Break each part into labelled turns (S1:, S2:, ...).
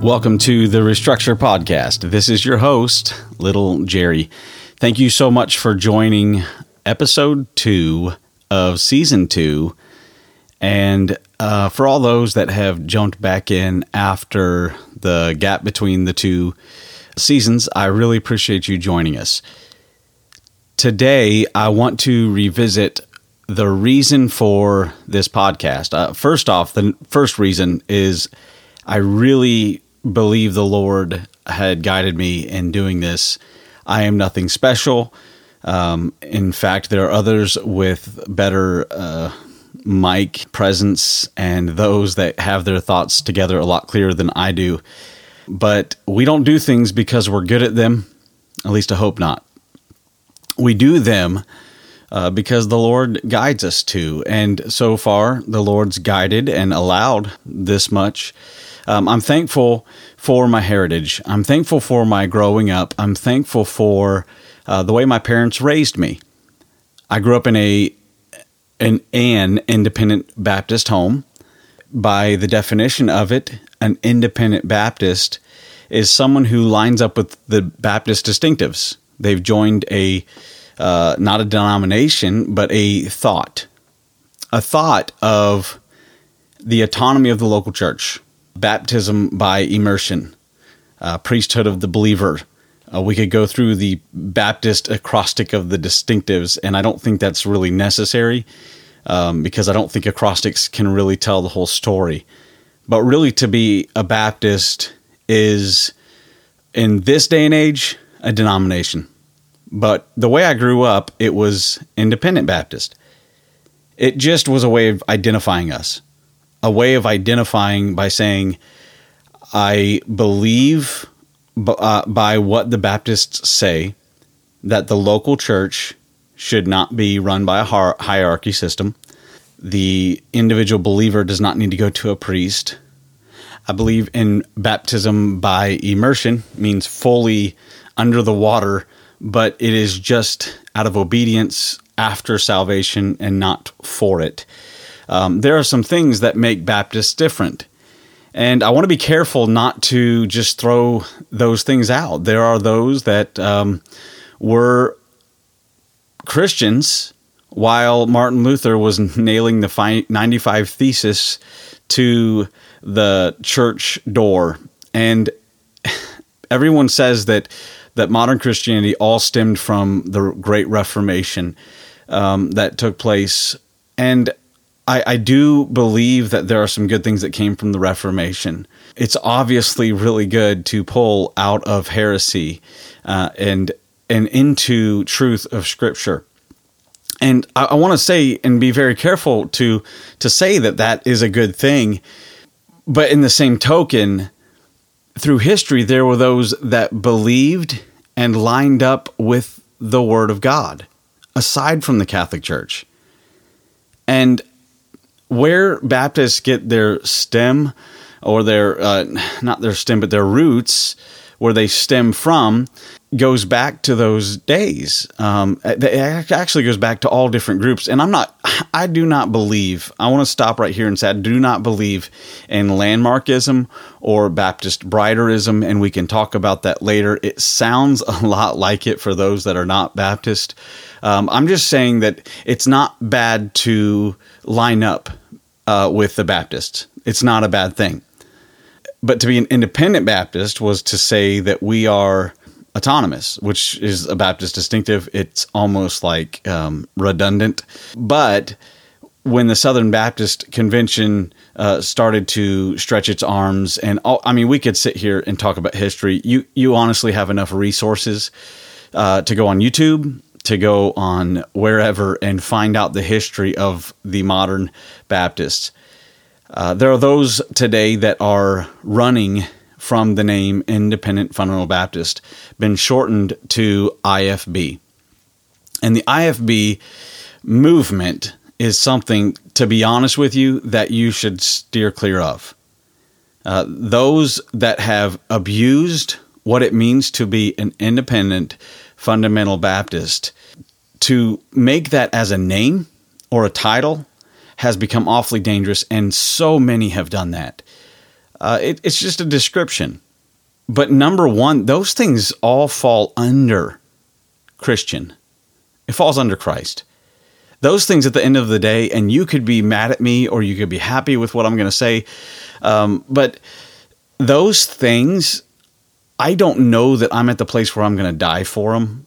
S1: Welcome to the Restructure Podcast. This is your host, Little Jerry. Thank you so much for joining episode two of season two. And uh, for all those that have jumped back in after the gap between the two seasons, I really appreciate you joining us. Today, I want to revisit the reason for this podcast. Uh, first off, the first reason is I really believe the Lord had guided me in doing this. I am nothing special. Um, in fact, there are others with better uh, mic presence and those that have their thoughts together a lot clearer than I do. But we don't do things because we're good at them. At least I hope not. We do them uh, because the Lord guides us to. And so far, the Lord's guided and allowed this much. Um, I'm thankful for my heritage. I'm thankful for my growing up. I'm thankful for uh, the way my parents raised me. I grew up in a an, an independent Baptist home. By the definition of it, an independent Baptist is someone who lines up with the Baptist distinctives. They've joined a uh, not a denomination, but a thought, a thought of the autonomy of the local church, baptism by immersion, uh, priesthood of the believer. Uh, we could go through the Baptist acrostic of the distinctives, and I don't think that's really necessary um, because I don't think acrostics can really tell the whole story. But really, to be a Baptist is, in this day and age, a denomination. But the way I grew up, it was independent Baptist. It just was a way of identifying us, a way of identifying by saying, I believe uh, by what the Baptists say that the local church should not be run by a hierarchy system. The individual believer does not need to go to a priest. I believe in baptism by immersion, means fully under the water but it is just out of obedience after salvation and not for it. Um, there are some things that make Baptists different. And I want to be careful not to just throw those things out. There are those that um, were Christians while Martin Luther was nailing the 95 Thesis to the church door. And everyone says that that modern Christianity all stemmed from the Great Reformation um, that took place. And I, I, do believe that there are some good things that came from the Reformation. It's obviously really good to pull out of heresy uh, and and into truth of Scripture. And I, I want to say and be very careful to to say that that is a good thing. But in the same token, through history, there were those that believed and lined up with the Word of God, aside from the Catholic Church. And where Baptists get their stem or their, uh, not their stem, but their roots, where they stem from, goes back to those days. Um, it actually goes back to all different groups. And I'm not, I do not believe, I want to stop right here and say, I do not believe in landmarkism or Baptist briderism. And we can talk about that later. It sounds a lot like it for those that are not Baptist. Um, I'm just saying that it's not bad to line up uh, with the Baptists, it's not a bad thing. But to be an independent Baptist was to say that we are autonomous, which is a Baptist distinctive. It's almost like um, redundant. But when the Southern Baptist Convention uh, started to stretch its arms, and all, I mean, we could sit here and talk about history. You you honestly have enough resources uh, to go on YouTube, to go on wherever, and find out the history of the modern Baptists. Uh, there are those today that are running from the name Independent Fundamental Baptist, been shortened to IFB. And the IFB movement is something, to be honest with you, that you should steer clear of. Uh, those that have abused what it means to be an independent fundamental Baptist, to make that as a name or a title has become awfully dangerous, and so many have done that. Uh, it, it's just a description. But number one, those things all fall under Christian. It falls under Christ. Those things at the end of the day, and you could be mad at me or you could be happy with what I'm going to say. Um, but those things, I don't know that I'm at the place where I'm going to die for them.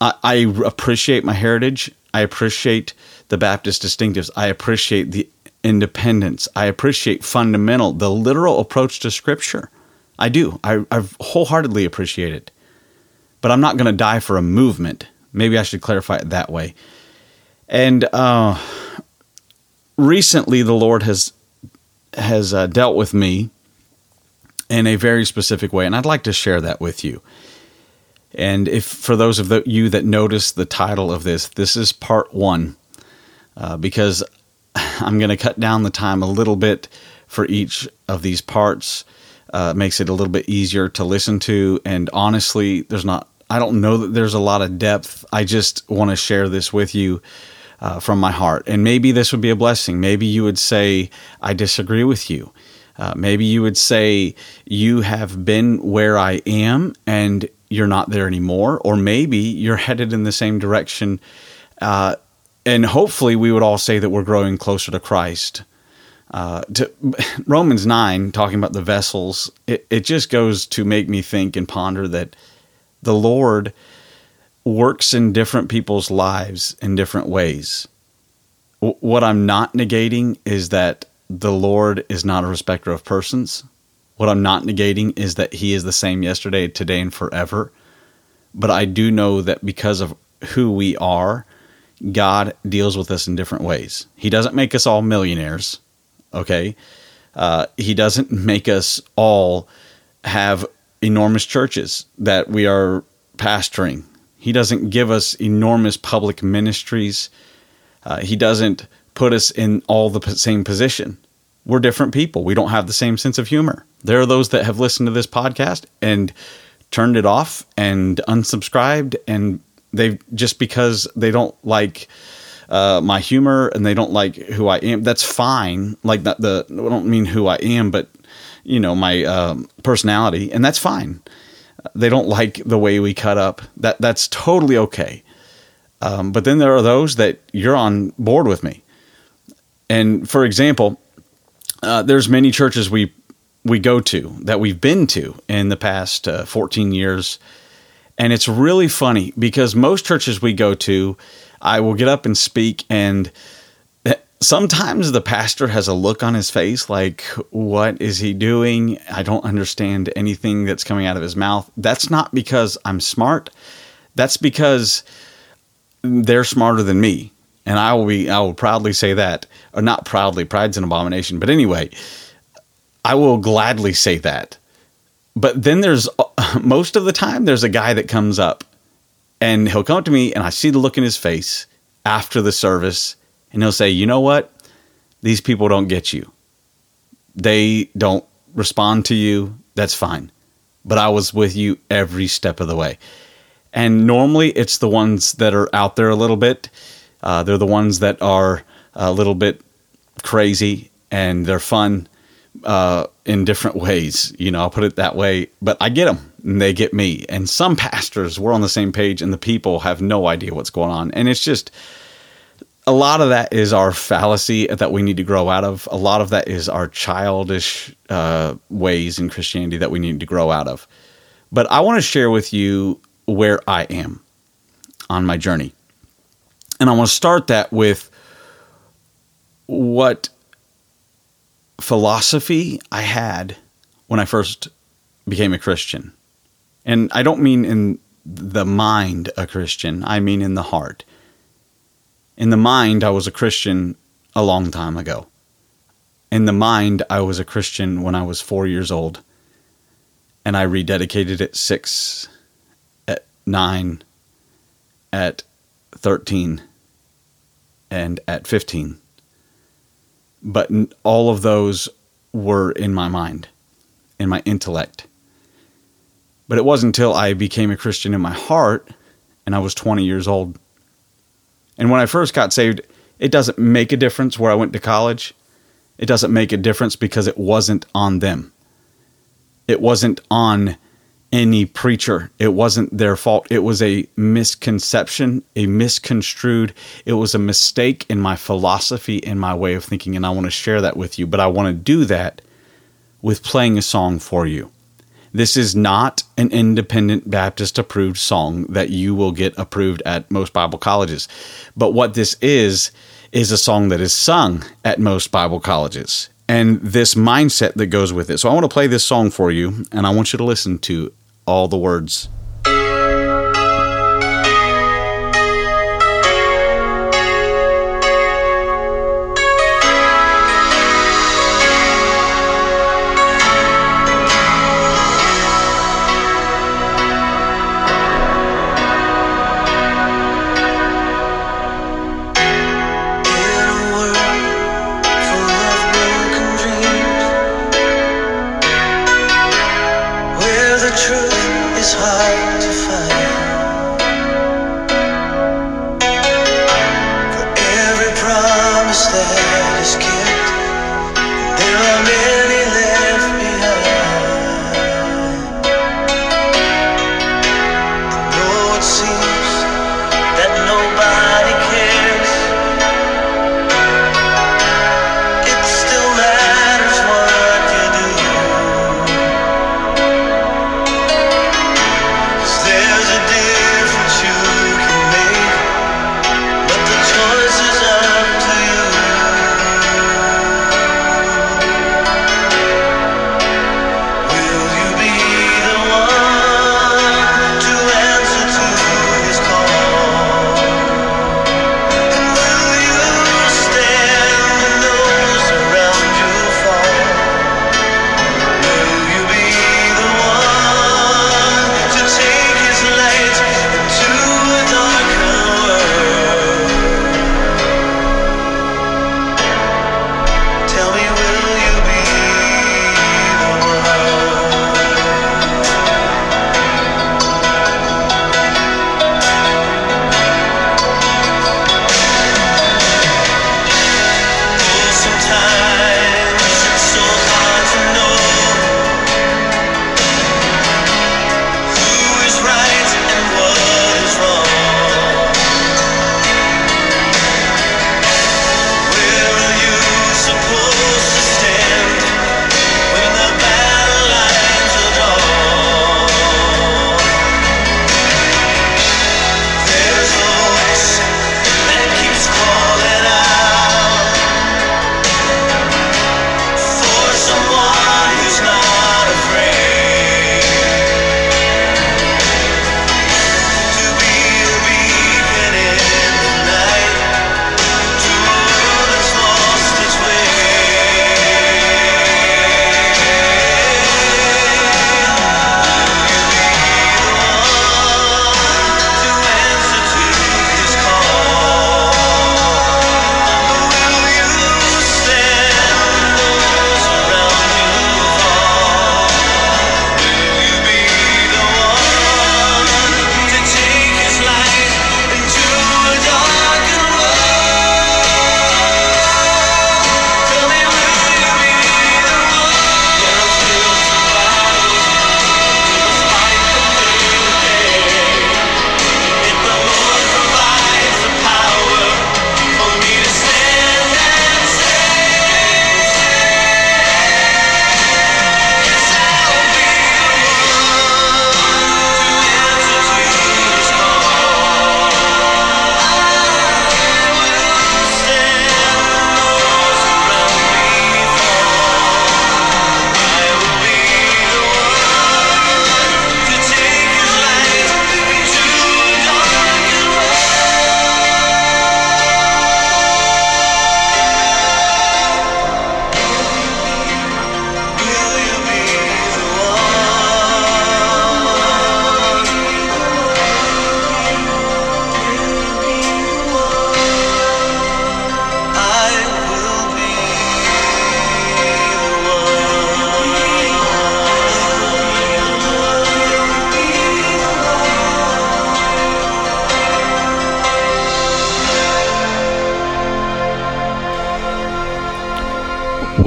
S1: I, I appreciate my heritage. I appreciate the Baptist distinctives. I appreciate the independence. I appreciate fundamental, the literal approach to Scripture. I do. I, I wholeheartedly appreciate it. But I'm not going to die for a movement. Maybe I should clarify it that way. And uh, recently, the Lord has has uh, dealt with me in a very specific way, and I'd like to share that with you. And if for those of the, you that notice the title of this, this is part one, uh, because I'm going to cut down the time a little bit for each of these parts. Uh, makes it a little bit easier to listen to. And honestly, there's not, I don't know that there's a lot of depth. I just want to share this with you uh, from my heart. And maybe this would be a blessing. Maybe you would say, I disagree with you. Uh, maybe you would say, You have been where I am and you're not there anymore. Or maybe you're headed in the same direction. Uh, and hopefully, we would all say that we're growing closer to Christ. Uh, to Romans 9, talking about the vessels, it, it just goes to make me think and ponder that the Lord works in different people's lives in different ways. W- what I'm not negating is that the Lord is not a respecter of persons. What I'm not negating is that He is the same yesterday, today, and forever. But I do know that because of who we are, God deals with us in different ways. He doesn't make us all millionaires, okay? Uh, he doesn't make us all have enormous churches that we are pastoring he doesn't give us enormous public ministries. Uh, he doesn't put us in all the same position. We're different people. We don't have the same sense of humor. There are those that have listened to this podcast and turned it off and unsubscribed, and they've just because they don't like uh, my humor and they don't like who I am. That's fine. Like the I don't mean who I am, but you know my um, personality, and that's fine they don't like the way we cut up. That that's totally okay. Um, but then there are those that you're on board with me. And for example, uh, there's many churches we we go to that we've been to in the past uh, 14 years, and it's really funny because most churches we go to, I will get up and speak, and sometimes the pastor has a look on his face like, What is he doing? I don't understand anything that's coming out of his mouth. That's not because I'm smart. That's because they're smarter than me. And I will be I will proudly say that. Or not proudly, pride's an abomination. But anyway, I will gladly say that. But then there's most of the time there's a guy that comes up and he'll come up to me and I see the look in his face after the service and he'll say, you know what? These people don't get you. They don't respond to you. That's fine. But I was with you every step of the way. And normally it's the ones that are out there a little bit. Uh, they're the ones that are a little bit crazy and they're fun uh, in different ways. You know, I'll put it that way. But I get them and they get me. And some pastors, we're on the same page and the people have no idea what's going on. And it's just a lot of that is our fallacy that we need to grow out of. A lot of that is our childish uh, ways in Christianity that we need to grow out of. But I want to share with you where I am on my journey. And I want to start that with what philosophy I had when I first became a Christian. And I don't mean in the mind a Christian, I mean in the heart in the mind, I was a Christian a long time ago. In the mind, I was a Christian when I was four years old. And I rededicated at six, at nine, at 13, and at 15. But all of those were in my mind, in my intellect. But it wasn't until I became a Christian in my heart and I was 20 years old and when I first got saved, it doesn't make a difference where I went to college. it doesn't make a difference because it wasn't on them. It wasn't on any preacher. It wasn't their fault. It was a misconception, a misconstrued, it was a mistake in my philosophy in my way of thinking. And I want to share that with you, but I want to do that with playing a song for you. This is not an independent Baptist approved song that you will get approved at most Bible colleges. But what this is, is a song that is sung at most Bible colleges and this mindset that goes with it. So I want to play this song for you, and I want you to listen to all the words. stay.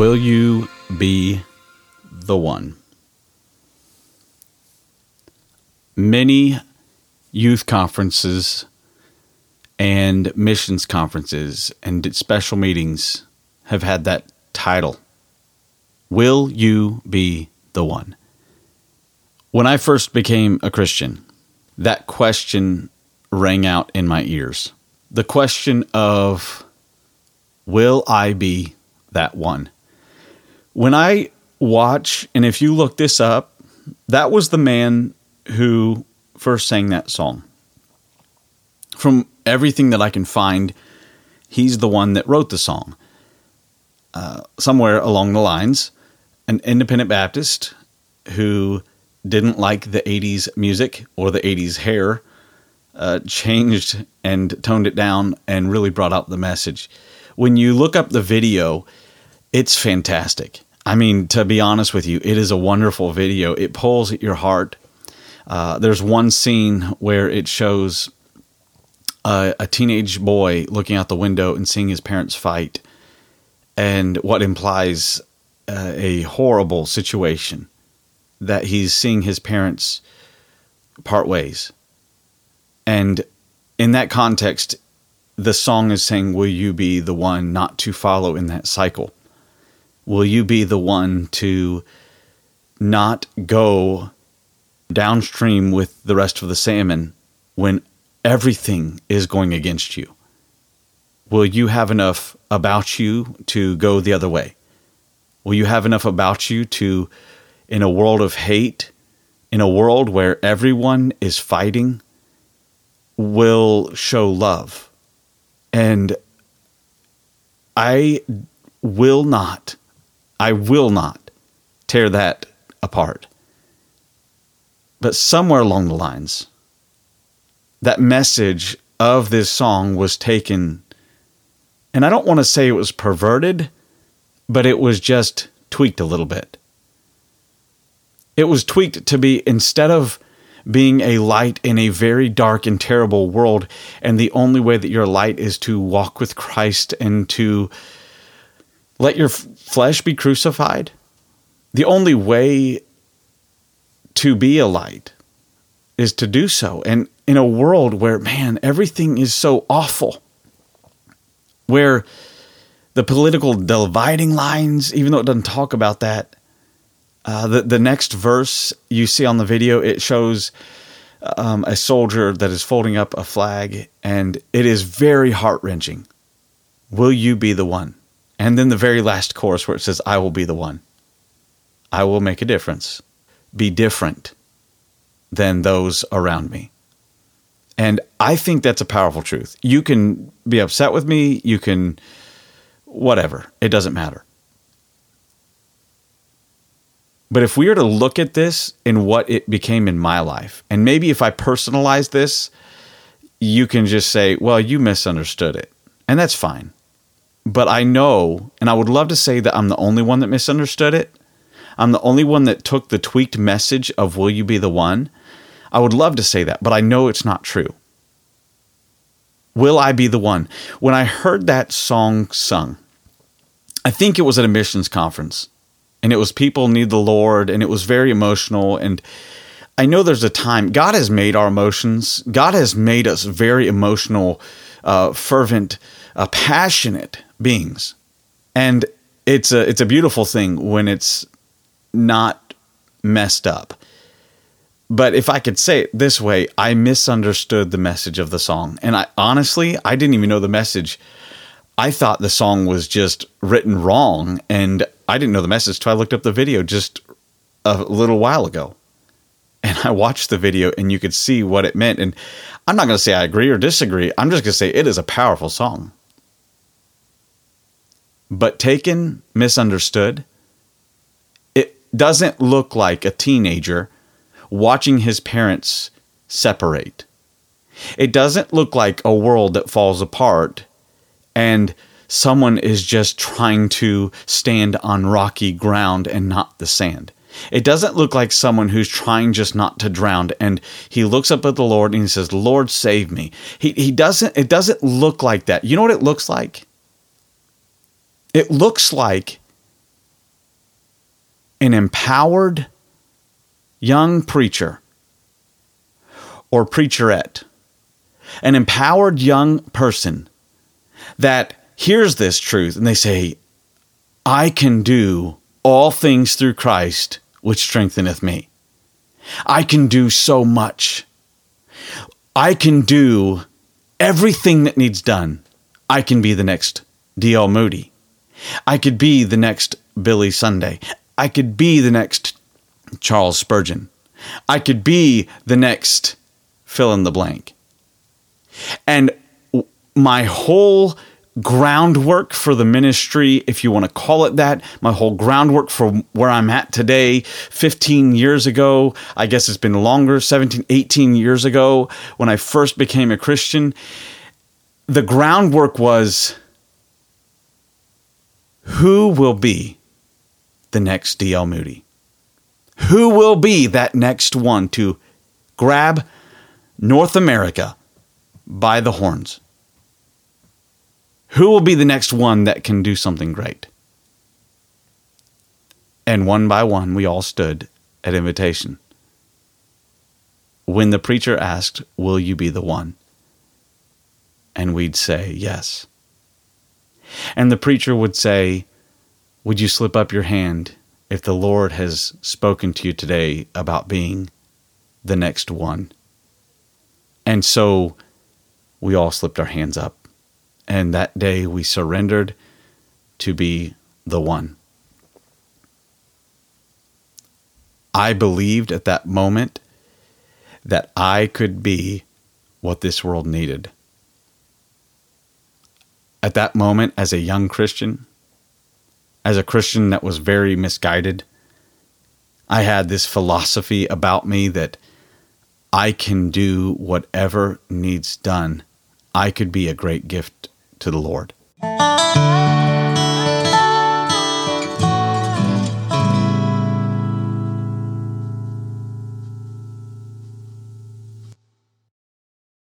S1: Will you be the one? Many youth conferences and missions conferences and special meetings have had that title. Will you be the one? When I first became a Christian, that question rang out in my ears. The question of, Will I be that one? When I watch, and if you look this up, that was the man who first sang that song. From everything that I can find, he's the one that wrote the song. Uh, somewhere along the lines, an independent Baptist who didn't like the 80s music or the 80s hair uh, changed and toned it down and really brought out the message. When you look up the video, it's fantastic. I mean, to be honest with you, it is a wonderful video. It pulls at your heart. Uh, there's one scene where it shows a, a teenage boy looking out the window and seeing his parents fight, and what implies uh, a horrible situation that he's seeing his parents part ways. And in that context, the song is saying, Will you be the one not to follow in that cycle? Will you be the one to not go downstream with the rest of the salmon when everything is going against you? Will you have enough about you to go the other way? Will you have enough about you to, in a world of hate, in a world where everyone is fighting, will show love? And I will not I will not tear that apart. But somewhere along the lines, that message of this song was taken, and I don't want to say it was perverted, but it was just tweaked a little bit. It was tweaked to be instead of being a light in a very dark and terrible world, and the only way that your light is to walk with Christ and to let your flesh be crucified? The only way to be a light is to do so. And in a world where, man, everything is so awful, where the political dividing lines, even though it doesn't talk about that, uh, the, the next verse you see on the video, it shows um, a soldier that is folding up a flag, and it is very heart wrenching. Will you be the one? And then the very last chorus where it says, I will be the one. I will make a difference. Be different than those around me. And I think that's a powerful truth. You can be upset with me, you can whatever, it doesn't matter. But if we were to look at this in what it became in my life, and maybe if I personalize this, you can just say, well, you misunderstood it. And that's fine. But I know, and I would love to say that I'm the only one that misunderstood it. I'm the only one that took the tweaked message of Will You Be the One? I would love to say that, but I know it's not true. Will I be the one? When I heard that song sung, I think it was at a missions conference, and it was People Need the Lord, and it was very emotional. And I know there's a time, God has made our emotions, God has made us very emotional, uh, fervent, uh, passionate beings, and it's a it's a beautiful thing when it's not messed up. But if I could say it this way, I misunderstood the message of the song, and I honestly I didn't even know the message. I thought the song was just written wrong, and I didn't know the message until I looked up the video just a little while ago. And I watched the video, and you could see what it meant. And I'm not going to say I agree or disagree. I'm just going to say it is a powerful song but taken misunderstood, it doesn't look like a teenager watching his parents separate. It doesn't look like a world that falls apart and someone is just trying to stand on rocky ground and not the sand. It doesn't look like someone who's trying just not to drown and he looks up at the Lord and he says, "Lord, save me." He he doesn't it doesn't look like that. You know what it looks like? It looks like an empowered young preacher or preacherette, an empowered young person that hears this truth and they say, I can do all things through Christ, which strengtheneth me. I can do so much. I can do everything that needs done. I can be the next D.L. Moody. I could be the next Billy Sunday. I could be the next Charles Spurgeon. I could be the next fill in the blank. And my whole groundwork for the ministry, if you want to call it that, my whole groundwork for where I'm at today, 15 years ago, I guess it's been longer, 17, 18 years ago, when I first became a Christian, the groundwork was who will be the next D.L. Moody? Who will be that next one to grab North America by the horns? Who will be the next one that can do something great? And one by one, we all stood at invitation. When the preacher asked, Will you be the one? And we'd say, Yes. And the preacher would say, Would you slip up your hand if the Lord has spoken to you today about being the next one? And so we all slipped our hands up. And that day we surrendered to be the one. I believed at that moment that I could be what this world needed. At that moment, as a young Christian, as a Christian that was very misguided, I had this philosophy about me that I can do whatever needs done. I could be a great gift to the Lord.